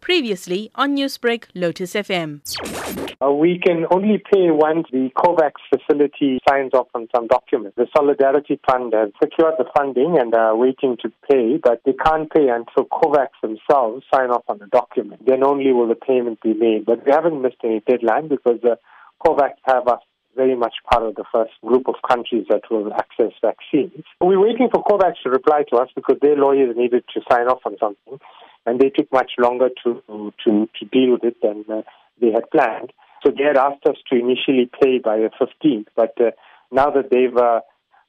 Previously on Newsbreak, Lotus FM. Uh, we can only pay once the COVAX facility signs off on some documents. The Solidarity Fund has secured the funding and are waiting to pay, but they can't pay until COVAX themselves sign off on the document. Then only will the payment be made. But we haven't missed any deadline because uh, COVAX have us very much part of the first group of countries that will access vaccines. We're waiting for COVAX to reply to us because their lawyers needed to sign off on something, and they took much longer to to, to deal with it than uh, they had planned. So they had asked us to initially pay by the 15th, but uh, now that they've uh,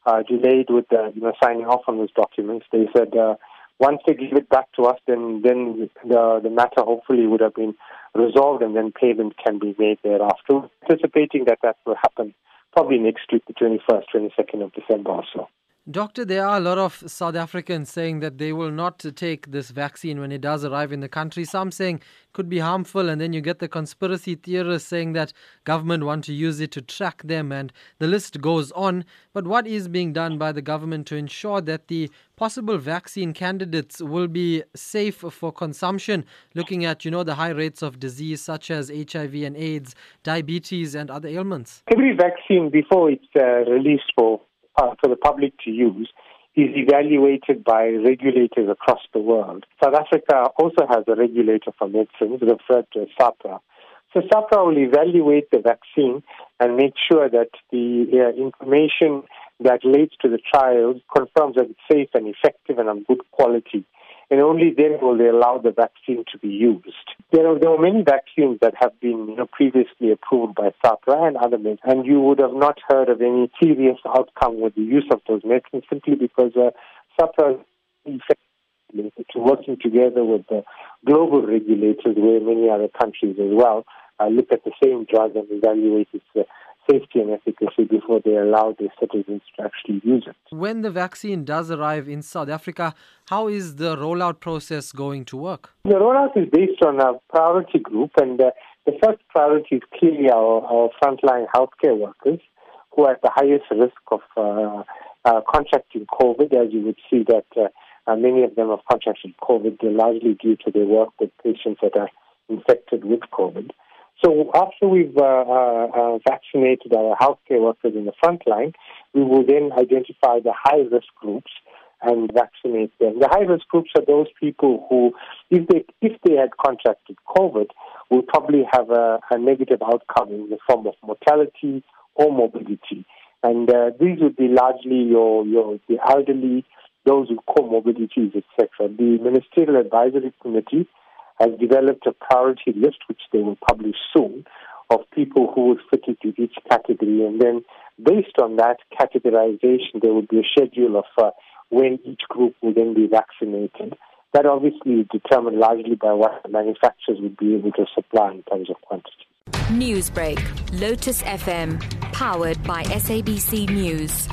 uh, delayed with the, you know, signing off on those documents, they said uh, once they give it back to us, then then the the matter hopefully would have been resolved, and then payment can be made thereafter. Anticipating that that will happen probably next week, the 21st, 22nd of December or so. Doctor, there are a lot of South Africans saying that they will not take this vaccine when it does arrive in the country. Some saying could be harmful, and then you get the conspiracy theorists saying that government want to use it to track them, and the list goes on. But what is being done by the government to ensure that the possible vaccine candidates will be safe for consumption, looking at you know the high rates of disease such as HIV and AIDS, diabetes, and other ailments? Every vaccine before it's uh, released for uh, for the public to use is evaluated by regulators across the world. South Africa also has a regulator for medicines referred to as SAHPRA. So SAHPRA will evaluate the vaccine and make sure that the uh, information that leads to the trials confirms that it's safe and effective and of good quality and only then will they allow the vaccine to be used. There are, there are many vaccines that have been you know, previously approved by SAHPRA and other medicines, and you would have not heard of any serious outcome with the use of those medicines simply because uh, SAHPRA is working together with the global regulators where many other countries as well uh, look at the same drug and evaluate its uh, safety and efficacy before they allow their citizens to actually use it. When the vaccine does arrive in South Africa, how is the rollout process going to work? The rollout is based on a priority group, and uh, the first priority is clearly our, our frontline healthcare workers who are at the highest risk of uh, uh, contracting COVID, as you would see that uh, uh, many of them have contracted COVID largely due to their work with patients that are infected with COVID. So after we've uh, uh, uh, vaccinated our healthcare workers in the front line, we will then identify the high risk groups and vaccinate them. The high risk groups are those people who, if they if they had contracted COVID, will probably have a, a negative outcome in the form of mortality or morbidity. And uh, these would be largely your your the elderly, those with comorbidities, etc. The Ministerial Advisory Committee has developed a priority list, which they will publish soon, of people who would fit into each category. And then, based on that categorization, there will be a schedule of uh, when each group will then be vaccinated. That obviously is determined largely by what the manufacturers would be able to supply in terms of quantity. Newsbreak, Lotus FM, powered by SABC News.